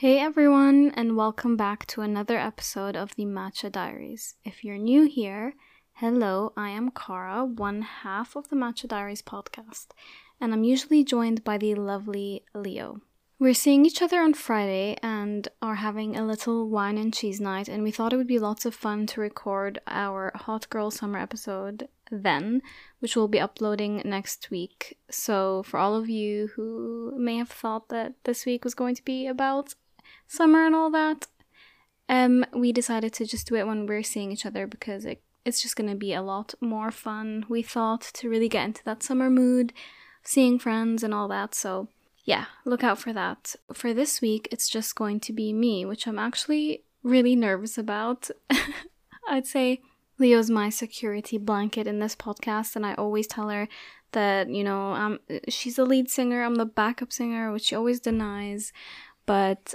Hey everyone, and welcome back to another episode of the Matcha Diaries. If you're new here, hello, I am Cara, one half of the Matcha Diaries podcast, and I'm usually joined by the lovely Leo. We're seeing each other on Friday and are having a little wine and cheese night, and we thought it would be lots of fun to record our Hot Girl Summer episode then, which we'll be uploading next week. So, for all of you who may have thought that this week was going to be about summer and all that, um, we decided to just do it when we're seeing each other because it, it's just going to be a lot more fun. We thought to really get into that summer mood, seeing friends and all that. So, yeah, look out for that. For this week, it's just going to be me, which I'm actually really nervous about. I'd say Leo's my security blanket in this podcast, and I always tell her that, you know, um, she's the lead singer, I'm the backup singer, which she always denies. But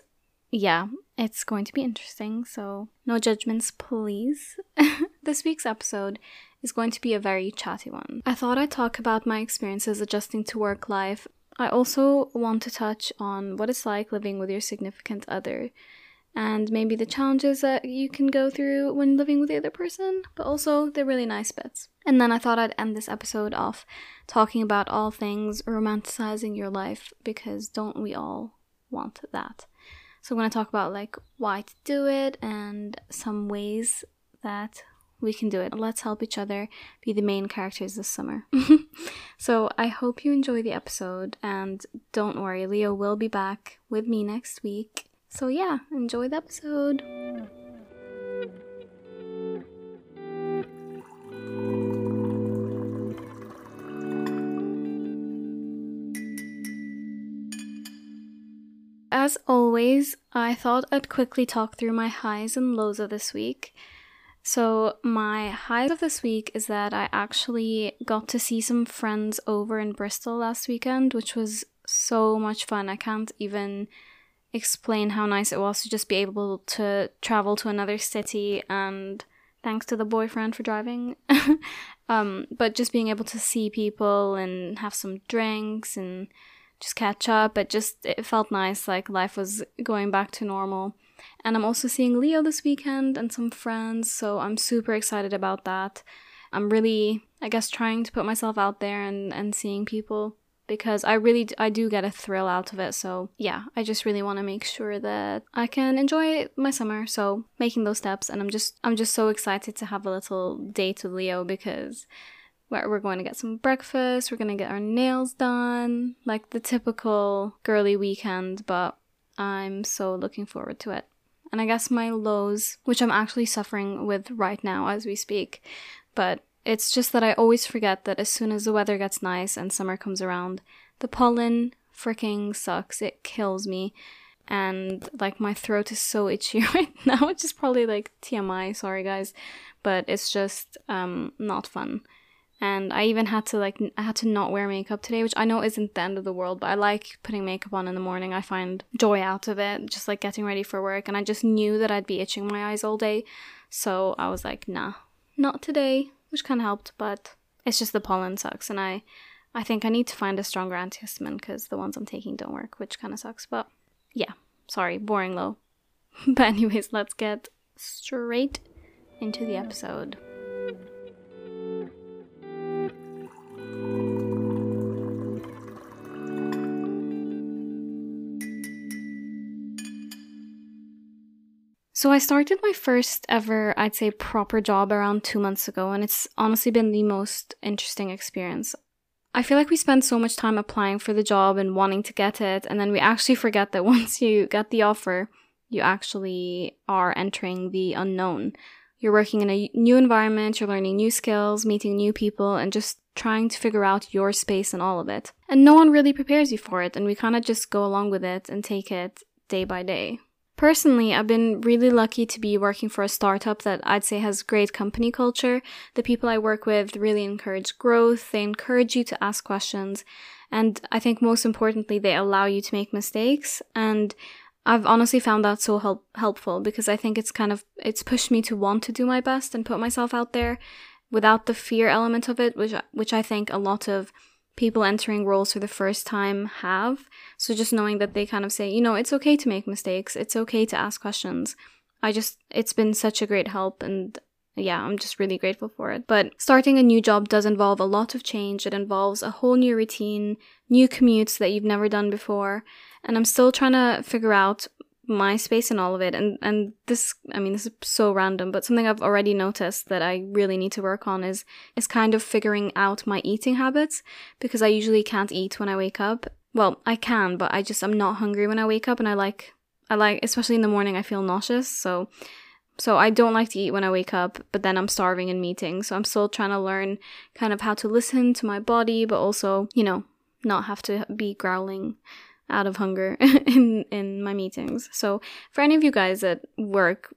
yeah, it's going to be interesting, so no judgments, please. this week's episode is going to be a very chatty one. I thought I'd talk about my experiences adjusting to work life I also want to touch on what it's like living with your significant other and maybe the challenges that you can go through when living with the other person, but also the really nice bits. And then I thought I'd end this episode off talking about all things romanticizing your life because don't we all want that? So I'm going to talk about like why to do it and some ways that we can do it. Let's help each other be the main characters this summer. so I hope you enjoy the episode, and don't worry, Leo will be back with me next week. So yeah, enjoy the episode. As always, I thought I'd quickly talk through my highs and lows of this week so, my highlight of this week is that I actually got to see some friends over in Bristol last weekend, which was so much fun. I can't even explain how nice it was to just be able to travel to another city and thanks to the boyfriend for driving. um, but just being able to see people and have some drinks and just catch up, it just it felt nice like life was going back to normal. And I'm also seeing Leo this weekend and some friends, so I'm super excited about that. I'm really, I guess, trying to put myself out there and, and seeing people because I really I do get a thrill out of it. So, yeah, I just really want to make sure that I can enjoy my summer. So, making those steps and I'm just I'm just so excited to have a little date with Leo because we're, we're going to get some breakfast, we're going to get our nails done, like the typical girly weekend, but I'm so looking forward to it. And I guess my lows, which I'm actually suffering with right now as we speak, but it's just that I always forget that as soon as the weather gets nice and summer comes around, the pollen freaking sucks. It kills me. And like my throat is so itchy right now, which is probably like TMI, sorry guys, but it's just um not fun and I even had to like I had to not wear makeup today, which I know isn't the end of the world, but I like putting makeup on in the morning. I find joy out of it, just like getting ready for work, and I just knew that I'd be itching my eyes all day, so I was like, nah, not today, which kind of helped, but it's just the pollen sucks, and I I think I need to find a stronger antihistamine because the ones I'm taking don't work, which kind of sucks. But yeah, sorry, boring low. but anyways, let's get straight into the episode. So I started my first ever, I'd say, proper job around two months ago, and it's honestly been the most interesting experience. I feel like we spend so much time applying for the job and wanting to get it, and then we actually forget that once you get the offer, you actually are entering the unknown. You're working in a new environment, you're learning new skills, meeting new people, and just trying to figure out your space and all of it. And no one really prepares you for it, and we kind of just go along with it and take it day by day. Personally, I've been really lucky to be working for a startup that I'd say has great company culture. The people I work with really encourage growth, they encourage you to ask questions, and I think most importantly, they allow you to make mistakes. And I've honestly found that so help- helpful because I think it's kind of it's pushed me to want to do my best and put myself out there without the fear element of it, which which I think a lot of people entering roles for the first time have. So just knowing that they kind of say, you know, it's okay to make mistakes, it's okay to ask questions. I just, it's been such a great help and yeah, I'm just really grateful for it. But starting a new job does involve a lot of change. It involves a whole new routine, new commutes that you've never done before. And I'm still trying to figure out my space in all of it. And, and this, I mean, this is so random, but something I've already noticed that I really need to work on is, is kind of figuring out my eating habits because I usually can't eat when I wake up. Well, I can, but I just, I'm not hungry when I wake up and I like, I like, especially in the morning, I feel nauseous. So so I don't like to eat when I wake up, but then I'm starving in meetings. So I'm still trying to learn kind of how to listen to my body, but also, you know, not have to be growling out of hunger in in my meetings. So for any of you guys that work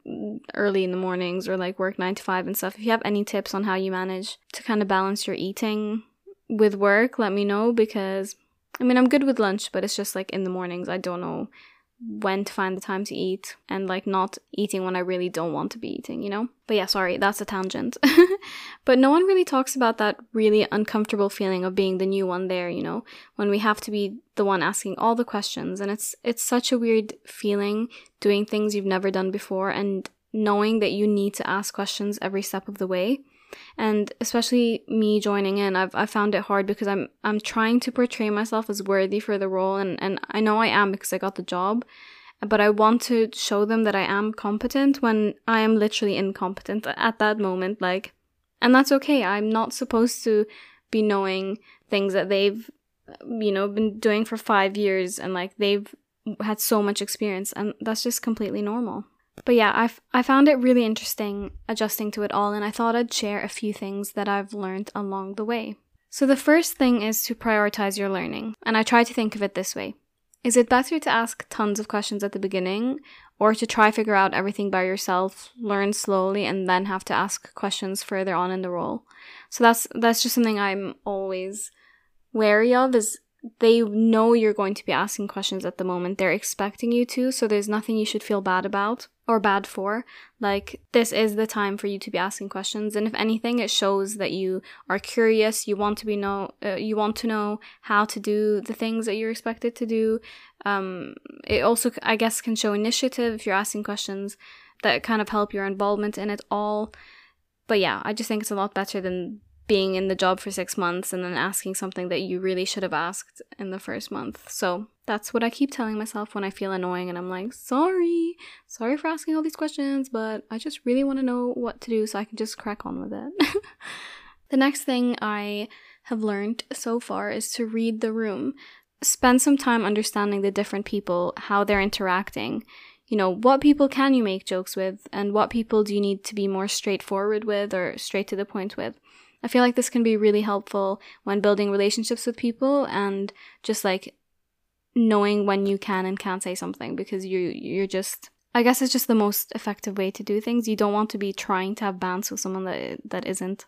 early in the mornings or like work 9 to 5 and stuff, if you have any tips on how you manage to kind of balance your eating with work, let me know because I mean, I'm good with lunch, but it's just like in the mornings I don't know when to find the time to eat and like not eating when I really don't want to be eating, you know? But yeah, sorry, that's a tangent. but no one really talks about that really uncomfortable feeling of being the new one there, you know, when we have to be the one asking all the questions and it's it's such a weird feeling doing things you've never done before and knowing that you need to ask questions every step of the way and especially me joining in I've, I found it hard because I'm I'm trying to portray myself as worthy for the role and, and I know I am because I got the job but I want to show them that I am competent when I am literally incompetent at that moment like and that's okay. I'm not supposed to be knowing things that they've you know been doing for 5 years and like they've had so much experience and that's just completely normal but yeah, I I found it really interesting adjusting to it all, and I thought I'd share a few things that I've learned along the way. So, the first thing is to prioritize your learning, and I try to think of it this way Is it better to ask tons of questions at the beginning, or to try to figure out everything by yourself, learn slowly, and then have to ask questions further on in the role? So, that's, that's just something I'm always wary of is they know you're going to be asking questions at the moment. They're expecting you to, so there's nothing you should feel bad about or bad for. Like, this is the time for you to be asking questions. And if anything, it shows that you are curious, you want to be know, uh, you want to know how to do the things that you're expected to do. Um, it also, I guess, can show initiative if you're asking questions that kind of help your involvement in it all. But yeah, I just think it's a lot better than being in the job for six months and then asking something that you really should have asked in the first month. So that's what I keep telling myself when I feel annoying and I'm like, sorry, sorry for asking all these questions, but I just really want to know what to do so I can just crack on with it. the next thing I have learned so far is to read the room. Spend some time understanding the different people, how they're interacting. You know, what people can you make jokes with, and what people do you need to be more straightforward with or straight to the point with? I feel like this can be really helpful when building relationships with people and just like knowing when you can and can't say something because you you're just I guess it's just the most effective way to do things. You don't want to be trying to have bands with someone that that isn't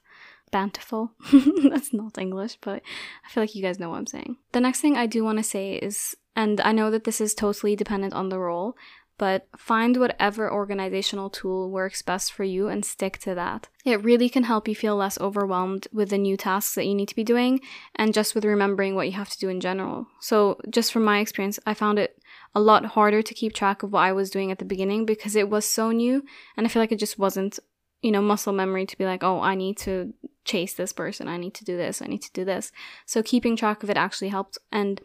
bountiful. That's not English, but I feel like you guys know what I'm saying. The next thing I do want to say is and I know that this is totally dependent on the role, but find whatever organizational tool works best for you and stick to that. It really can help you feel less overwhelmed with the new tasks that you need to be doing and just with remembering what you have to do in general. So, just from my experience, I found it a lot harder to keep track of what I was doing at the beginning because it was so new and I feel like it just wasn't, you know, muscle memory to be like, oh, I need to chase this person, I need to do this, I need to do this. So, keeping track of it actually helped. And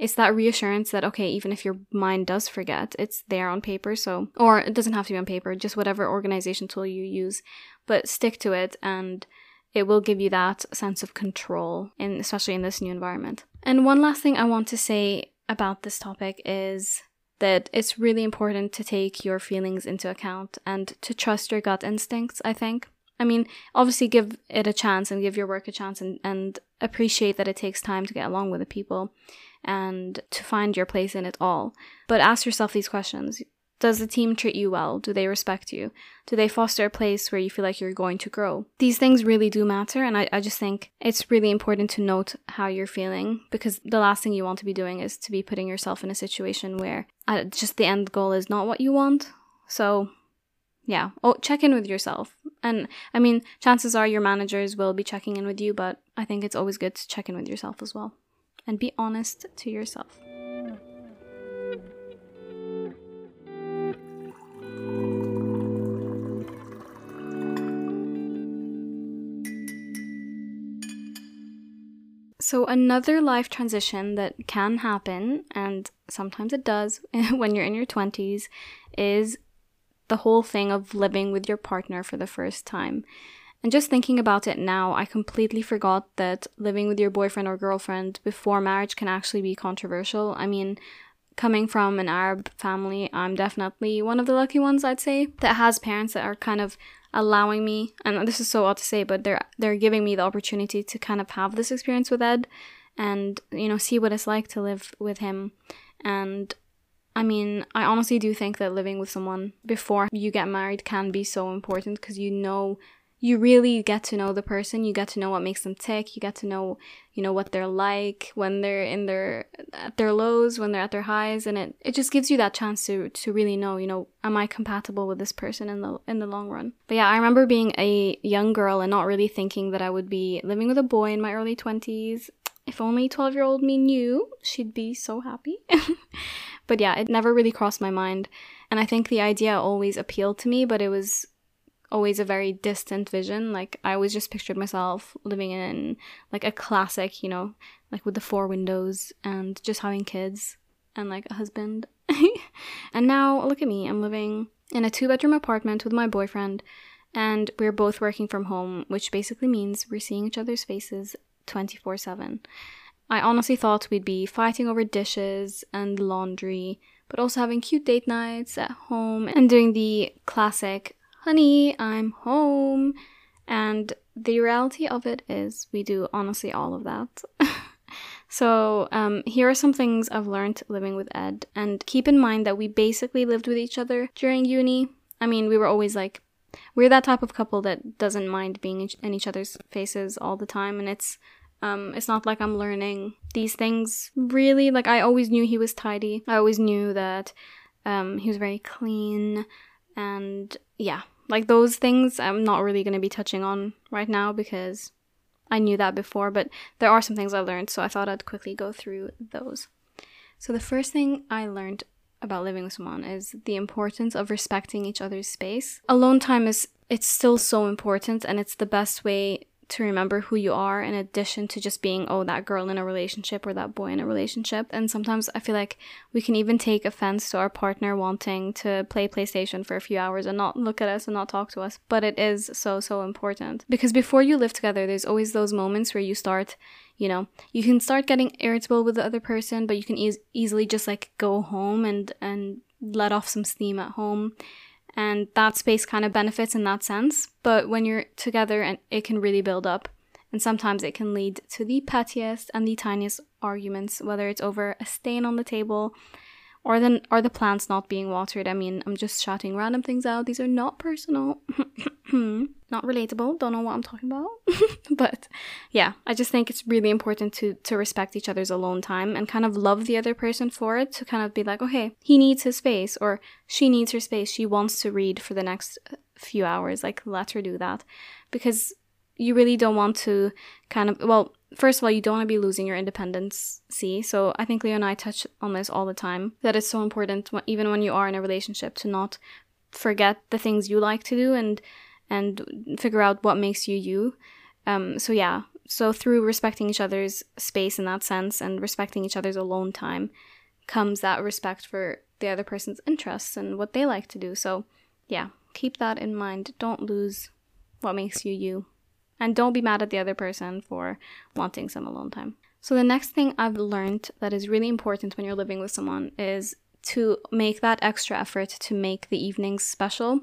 it's that reassurance that okay even if your mind does forget it's there on paper so or it doesn't have to be on paper just whatever organization tool you use but stick to it and it will give you that sense of control in especially in this new environment. And one last thing i want to say about this topic is that it's really important to take your feelings into account and to trust your gut instincts i think. I mean, obviously give it a chance and give your work a chance and, and appreciate that it takes time to get along with the people and to find your place in it all. But ask yourself these questions. Does the team treat you well? Do they respect you? Do they foster a place where you feel like you're going to grow? These things really do matter, and I, I just think it's really important to note how you're feeling because the last thing you want to be doing is to be putting yourself in a situation where uh, just the end goal is not what you want. So yeah, oh, check in with yourself. And I mean, chances are your managers will be checking in with you, but I think it's always good to check in with yourself as well and be honest to yourself. So, another life transition that can happen, and sometimes it does when you're in your 20s, is the whole thing of living with your partner for the first time. And just thinking about it now, I completely forgot that living with your boyfriend or girlfriend before marriage can actually be controversial. I mean, coming from an Arab family, I'm definitely one of the lucky ones, I'd say, that has parents that are kind of allowing me and this is so odd to say but they're they're giving me the opportunity to kind of have this experience with ed and you know see what it's like to live with him and i mean i honestly do think that living with someone before you get married can be so important because you know you really get to know the person you get to know what makes them tick you get to know you know what they're like when they're in their at their lows when they're at their highs and it, it just gives you that chance to to really know you know am i compatible with this person in the in the long run? But yeah i remember being a young girl and not really thinking that i would be living with a boy in my early 20s if only 12 year old me knew she'd be so happy. But yeah it never really crossed my mind. And i think the idea always appealed to me but it was always a very distant vision. Like I always just pictured myself living in like a classic, you know, like with the four windows and just having kids and like a husband. and now look at me, I'm living in a two bedroom apartment with my boyfriend and we're both working from home, which basically means we're seeing each other's faces 24 7. I honestly thought we'd be fighting over dishes and laundry, but also having cute date nights at home and doing the classic honey, I'm home. And the reality of it is, we do honestly all of that. so, um, here are some things I've learned living with Ed. And keep in mind that we basically lived with each other during uni. I mean, we were always like, we're that type of couple that doesn't mind being in each other's faces all the time. And it's, um, it's not like I'm learning these things really. Like, I always knew he was tidy. I always knew that, um, he was very clean. And yeah, like those things I'm not really going to be touching on right now because I knew that before, but there are some things I learned, so I thought I'd quickly go through those. So the first thing I learned about living with someone is the importance of respecting each other's space. Alone time is it's still so important and it's the best way to remember who you are in addition to just being oh that girl in a relationship or that boy in a relationship. And sometimes i feel like we can even take offense to our partner wanting to play playstation for a few hours and not look at us and not talk to us. But it is so so important. Because before you live together there's always those moments where you start you know you can start getting irritable with the other person but you can e- easily just like go home and and let off some steam at home and that space kind of benefits in that sense. But when you're together, and it can really build up, and sometimes it can lead to the pettiest and the tiniest arguments, whether it's over a stain on the table or then or the plants not being watered. I mean, I'm just shouting random things out. These are not personal, not relatable. Don't know what I'm talking about, but yeah, I just think it's really important to to respect each other's alone time and kind of love the other person for it. To kind of be like, okay, he needs his space or she needs her space. She wants to read for the next uh, few hours. Like, let her do that because you really don't want to kind of well first of all you don't want to be losing your independence see? So i think leo and i touch on this all the time. That it's so important even when you are in a relationship to not forget the things you like to do and and figure out what makes you you. Um so yeah. So through respecting each other's space in that sense and respecting each other's alone time comes that respect for the other person's interests and what they like to do. So yeah keep that in mind. Don't lose what makes you you and don't be mad at the other person for wanting some alone time. So, the next thing I've learned that is really important when you're living with someone is to make that extra effort to make the evenings special.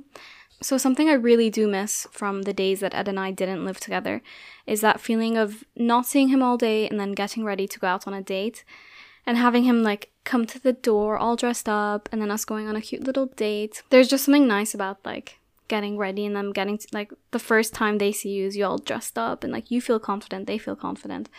So, something I really do miss from the days that Ed and I didn't live together is that feeling of not seeing him all day and then getting ready to go out on a date and having him like come to the door all dressed up and then us going on a cute little date. There's just something nice about like getting ready and them getting to, like the first time they see you is you all dressed up and like you feel confident they feel confident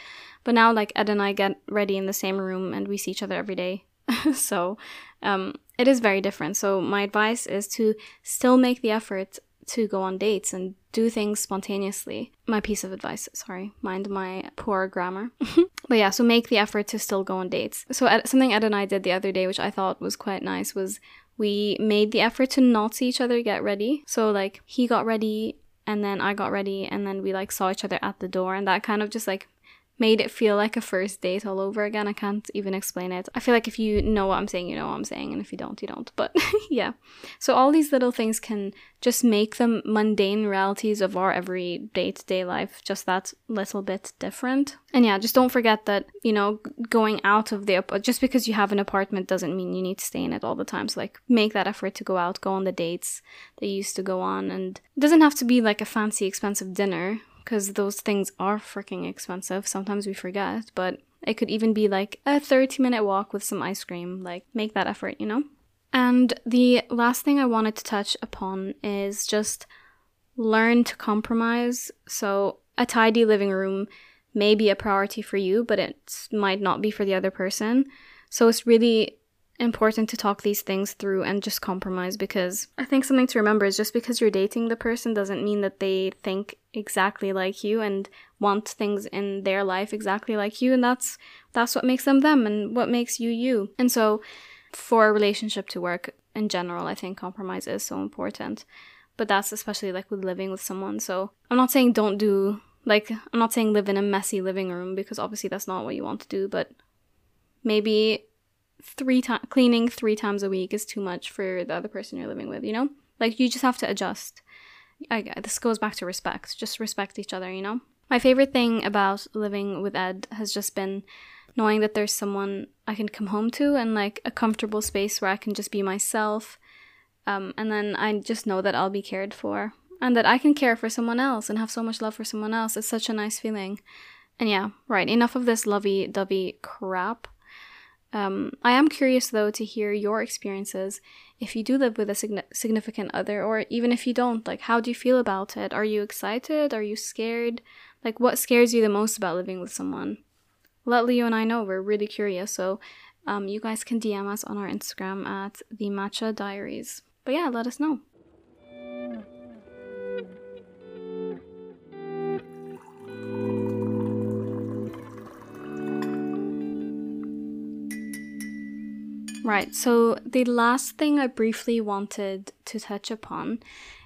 but now like ed and i get ready in the same room and we see each other every day so um, it is very different. So my advice is to still make the effort to go on dates and do things spontaneously. My piece of advice, sorry, mind my poor grammar. but yeah, so make the effort to still go on dates. So something Ed and I did the other day, which I thought was quite nice, was we made the effort to not see each other get ready. So like he got ready and then I got ready and then we like saw each other at the door and that kind of just like made it feel like a first date all over again. I can't even explain it. I feel like if you know what I'm saying, you know what I'm saying, and if you don't, you don't. But yeah. So all these little things can just make the mundane realities of our every day to day life just that little bit different. And yeah, just don't forget that, you know, going out of the just because you have an apartment doesn't mean you need to stay in it all the time. So like make that effort to go out, go on the dates that you used to go on and it doesn't have to be like a fancy expensive dinner because those things are freaking expensive. Sometimes we forget, but it could even be like a 30 minute walk with some ice cream. Like, make that effort, you know? And the last thing I wanted to touch upon is just learn to compromise. So, a tidy living room may be a priority for you, but it might not be for the other person. So, it's really important to talk these things through and just compromise because I think something to remember is just because you're dating the person doesn't mean that they think exactly like you and want things in their life exactly like you and that's that's what makes them them and what makes you you. And so for a relationship to work in general, I think compromise is so important. But that's especially like with living with someone. So I'm not saying don't do like I'm not saying live in a messy living room because obviously that's not what you want to do, but maybe three times cleaning three times a week is too much for the other person you're living with you know? Like you just have to adjust. I, this goes back to respect just respect each other you know? My favorite thing about living with ed has just been knowing that there's someone i can come home to and like a comfortable space where i can just be myself um, and then i just know that i'll be cared for and that i can care for someone else and have so much love for someone else. It's such a nice feeling. And yeah right enough of this lovey-dovey crap um, I am curious though to hear your experiences if you do live with a sign- significant other, or even if you don't. Like, how do you feel about it? Are you excited? Are you scared? Like, what scares you the most about living with someone? Let Leo and I know. We're really curious. So, um, you guys can DM us on our Instagram at the Matcha Diaries. But yeah, let us know. Right, so the last thing I briefly wanted to touch upon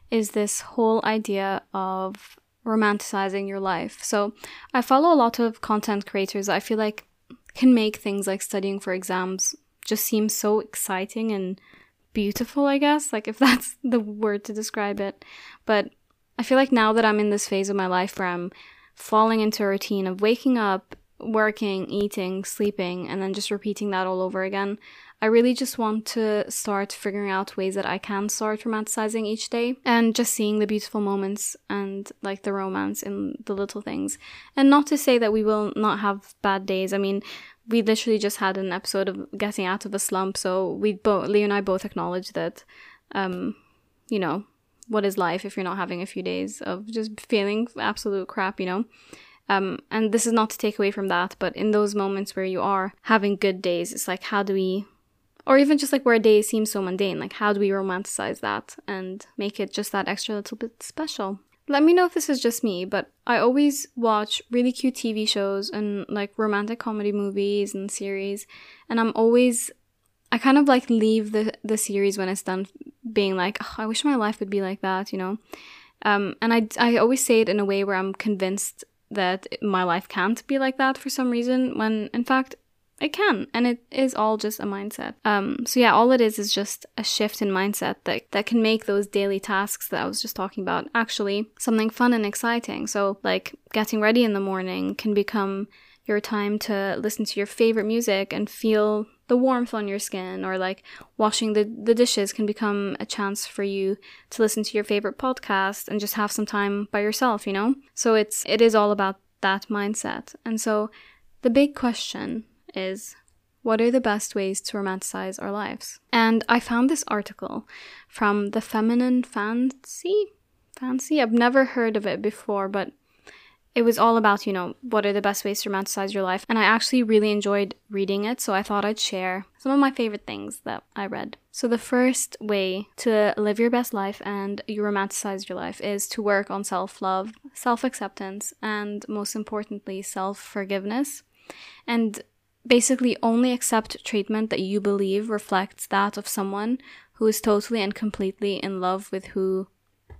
is this whole idea of romanticizing your life. So I follow a lot of content creators I feel like can make things like studying for exams just seem so exciting and beautiful, I guess, like if that's the word to describe it. But I feel like now that I'm in this phase of my life where I'm falling into a routine of waking up, working, eating, sleeping, and then just repeating that all over again, I really just want to start figuring out ways that I can start romanticizing each day and just seeing the beautiful moments and like the romance in the little things. And not to say that we will not have bad days. I mean, we literally just had an episode of getting out of a slump, so we both Leo and I both acknowledge that um, you know, what is life if you're not having a few days of just feeling absolute crap, you know? Um, and this is not to take away from that, but in those moments where you are having good days, it's like, how do we or even just like where a day seems so mundane like how do we romanticize that and make it just that extra little bit special? Let me know if this is just me but i always watch really cute tv shows and like romantic comedy movies and series and i'm always i kind of like leave the the series when it's done being like oh, i wish my life would be like that you know? Um, and I, I always say it in a way where i'm convinced that my life can't be like that for some reason when in fact it can, and it is all just a mindset. Um, so yeah, all it is is just a shift in mindset that that can make those daily tasks that I was just talking about actually something fun and exciting. So like getting ready in the morning can become your time to listen to your favorite music and feel the warmth on your skin or like washing the, the dishes can become a chance for you to listen to your favorite podcast and just have some time by yourself you know so it's it is all about that mindset and so the big question is what are the best ways to romanticize our lives? And I found this article from the Feminine Fancy. Fancy? I've never heard of it before, but it was all about, you know, what are the best ways to romanticize your life. And I actually really enjoyed reading it, so I thought I'd share some of my favorite things that I read. So, the first way to live your best life and you romanticize your life is to work on self love, self acceptance, and most importantly, self forgiveness. And basically only accept treatment that you believe reflects that of someone who is totally and completely in love with who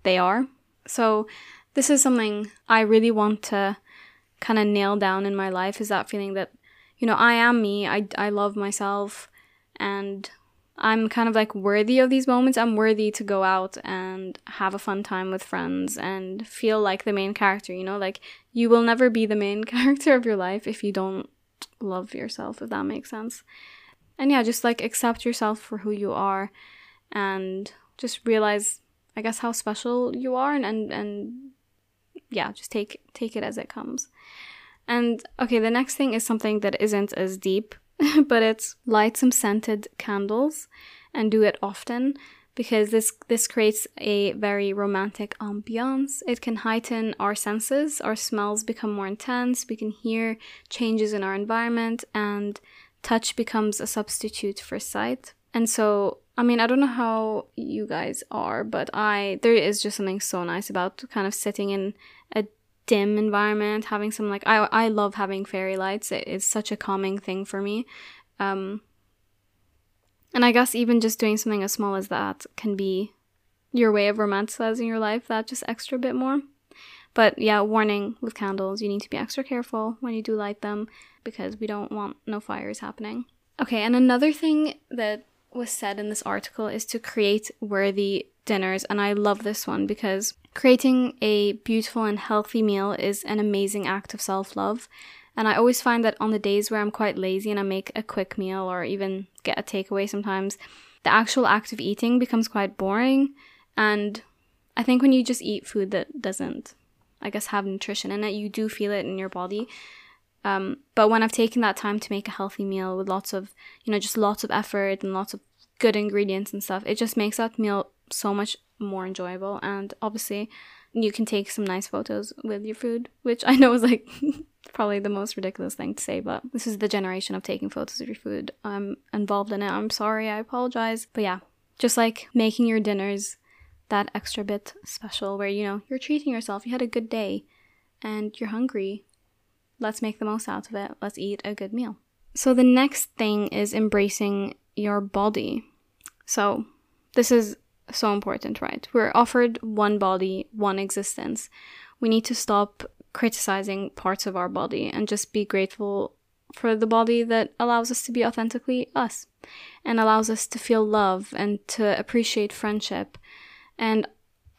they are. So, this is something I really want to kind of nail down in my life is that feeling that, you know, I am me, I, I love myself, and I'm kind of like worthy of these moments. I'm worthy to go out and have a fun time with friends and feel like the main character, you know? Like, you will never be the main character of your life if you don't love yourself, if that makes sense. And yeah, just like accept yourself for who you are and just realize, I guess, how special you are and, and, and yeah, just take take it as it comes. And okay, the next thing is something that isn't as deep, but it's light some scented candles and do it often because this this creates a very romantic ambiance. It can heighten our senses, our smells become more intense, we can hear changes in our environment and touch becomes a substitute for sight. And so I mean, I don't know how you guys are, but I there is just something so nice about kind of sitting in a dim environment, having some like I I love having fairy lights. It is such a calming thing for me. Um and I guess even just doing something as small as that can be your way of romanticizing your life that just extra bit more. But yeah, warning with candles, you need to be extra careful when you do light them because we don't want no fires happening. Okay, and another thing that was said in this article is to create worthy dinners. And I love this one because creating a beautiful and healthy meal is an amazing act of self love. And I always find that on the days where I'm quite lazy and I make a quick meal or even get a takeaway sometimes, the actual act of eating becomes quite boring. And I think when you just eat food that doesn't, I guess, have nutrition in it, you do feel it in your body. Um, but when I've taken that time to make a healthy meal with lots of, you know, just lots of effort and lots of good ingredients and stuff, it just makes that meal so much more enjoyable. And obviously, you can take some nice photos with your food, which I know is like probably the most ridiculous thing to say, but this is the generation of taking photos of your food. I'm involved in it. I'm sorry. I apologize. But yeah, just like making your dinners that extra bit special where, you know, you're treating yourself. You had a good day and you're hungry Let's make the most out of it. Let's eat a good meal. So, the next thing is embracing your body. So, this is so important, right? We're offered one body, one existence. We need to stop criticizing parts of our body and just be grateful for the body that allows us to be authentically us and allows us to feel love and to appreciate friendship. And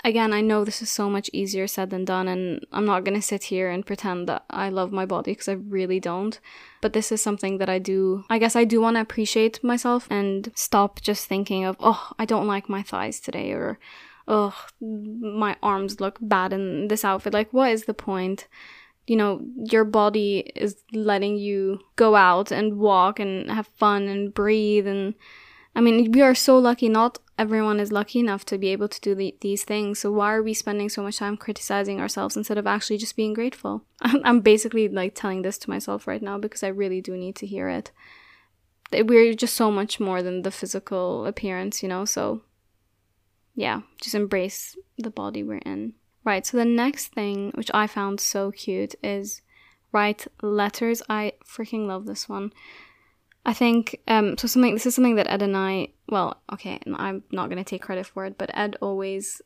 again, I know this is so much easier said than done, and I'm not gonna sit here and pretend that I love my body because I really don't. But this is something that I do, I guess I do want to appreciate myself and stop just thinking of, oh, I don't like my thighs today, or oh, my arms look bad in this outfit. Like, what is the point? You know, your body is letting you go out and walk and have fun and breathe and I mean, we are so lucky. Not everyone is lucky enough to be able to do the, these things. So why are we spending so much time criticizing ourselves instead of actually just being grateful? I'm basically like telling this to myself right now because I really do need to hear it. We're just so much more than the physical appearance, you know. So yeah, just embrace the body we're in. Right. So the next thing, which I found so cute, is write letters. I freaking love this one. I think um so something this is something that Ed and I well okay I'm not gonna take credit for it but Ed always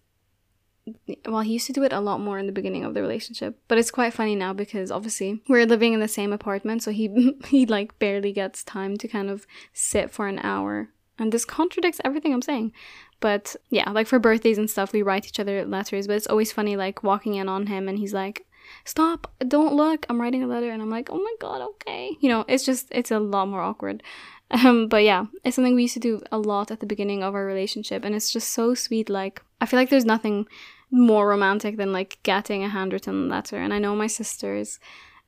well he used to do it a lot more in the beginning of the relationship but it's quite funny now because obviously we're living in the same apartment so he he like barely gets time to kind of sit for an hour and this contradicts everything I'm saying. But yeah like for birthdays and stuff we write each other letters but it's always funny like walking in on him and he's like stop, don't look. I'm writing a letter and I'm like, oh my god, okay. You know, it's just, it's a lot more awkward. Um, but yeah, it's something we used to do a lot at the beginning of our relationship. And it's just so sweet. Like, I feel like there's nothing more romantic than like getting a handwritten letter. And I know my sister's,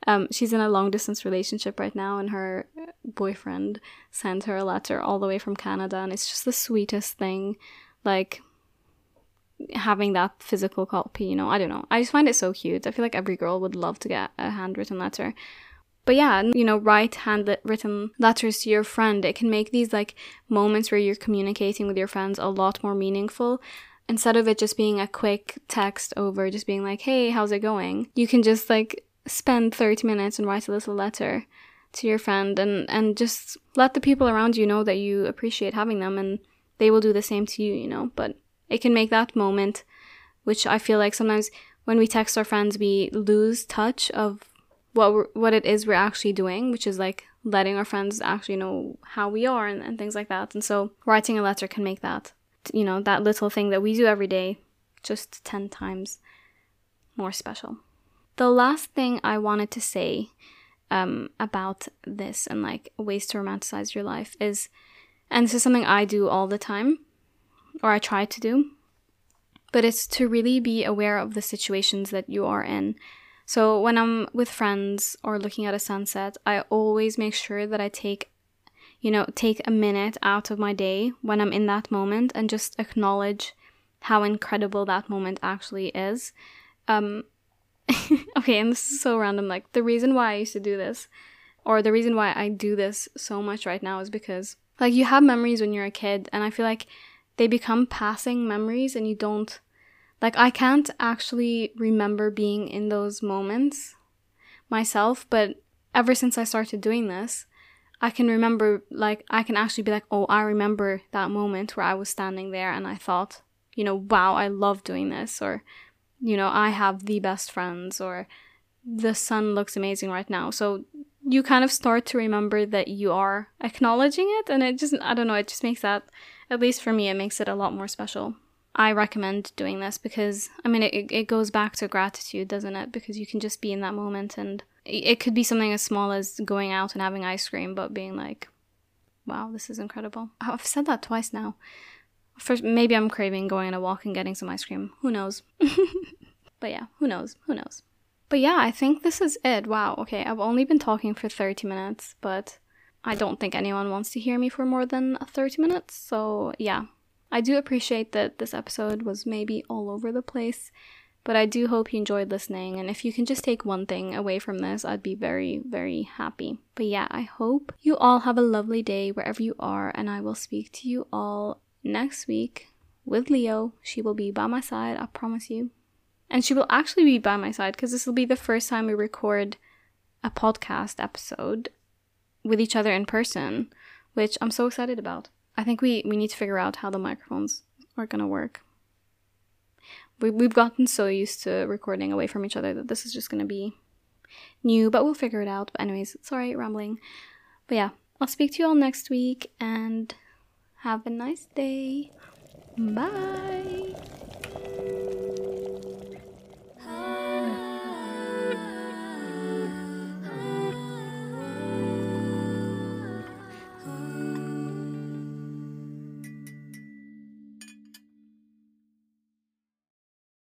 um, she's in a long distance relationship right now, and her boyfriend sent her a letter all the way from Canada, and it's just the sweetest thing. Like, having that physical copy, you know. I don't know. I just find it so cute. I feel like every girl would love to get a handwritten letter. But yeah, you know, write handwritten letters to your friend. It can make these like moments where you're communicating with your friends a lot more meaningful. Instead of it just being a quick text over, just being like, hey, how's it going? You can just like spend 30 minutes and write a little letter to your friend and, and just let the people around you know that you appreciate having them and they will do the same to you, you know. But it can make that moment, which I feel like sometimes when we text our friends, we lose touch of what what it is we're actually doing, which is like letting our friends actually know how we are and, and things like that. And so writing a letter can make that, you know, that little thing that we do every day just 10 times more special. The last thing I wanted to say um, about this and like ways to romanticize your life is, and this is something I do all the time, or I try to do, but it's to really be aware of the situations that you are in. So when I'm with friends or looking at a sunset, I always make sure that I take, you know, take a minute out of my day when I'm in that moment and just acknowledge how incredible that moment actually is. Um, okay, and this is so random. Like, the reason why I used to do this, or the reason why I do this so much right now, is because, like, you have memories when you're a kid, and I feel like they become passing memories and you don't like I can't actually remember being in those moments myself, but ever since I started doing this, I can remember like I can actually be like, "Oh, I remember that moment where I was standing there and I thought, you know, wow, I love doing this or you know, I have the best friends or the sun looks amazing right now." So you kind of start to remember that you are acknowledging it and it just I don't know, it just makes that at least for me, it makes it a lot more special. I recommend doing this because, I mean, it, it goes back to gratitude, doesn't it? Because you can just be in that moment and it could be something as small as going out and having ice cream, but being like, wow, this is incredible. Oh, I've said that twice now. First, maybe I'm craving going on a walk and getting some ice cream. Who knows? but yeah, who knows? Who knows? But yeah, I think this is it. Wow, okay, I've only been talking for 30 minutes, but I don't think anyone wants to hear me for more than 30 minutes. So, yeah, I do appreciate that this episode was maybe all over the place, but I do hope you enjoyed listening. And if you can just take one thing away from this, I'd be very, very happy. But yeah, I hope you all have a lovely day wherever you are, and I will speak to you all next week with Leo. She will be by my side, I promise you. And she will actually be by my side because this will be the first time we record a podcast episode with each other in person, which I'm so excited about. I think we, we need to figure out how the microphones are going to work. We, we've gotten so used to recording away from each other that this is just going to be new, but we'll figure it out. But, anyways, sorry, rambling. But yeah, I'll speak to you all next week and have a nice day. Bye.